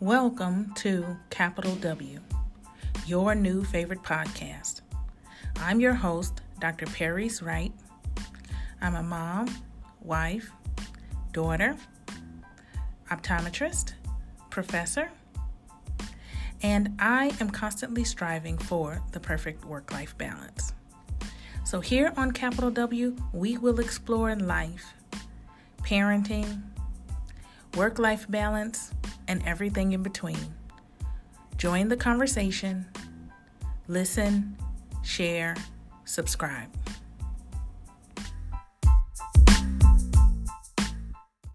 Welcome to Capital W, your new favorite podcast. I'm your host, Dr. Perry's Wright. I'm a mom, wife, daughter, optometrist, professor, and I am constantly striving for the perfect work life balance. So, here on Capital W, we will explore life, parenting, work life balance, and everything in between. Join the conversation, listen, share, subscribe.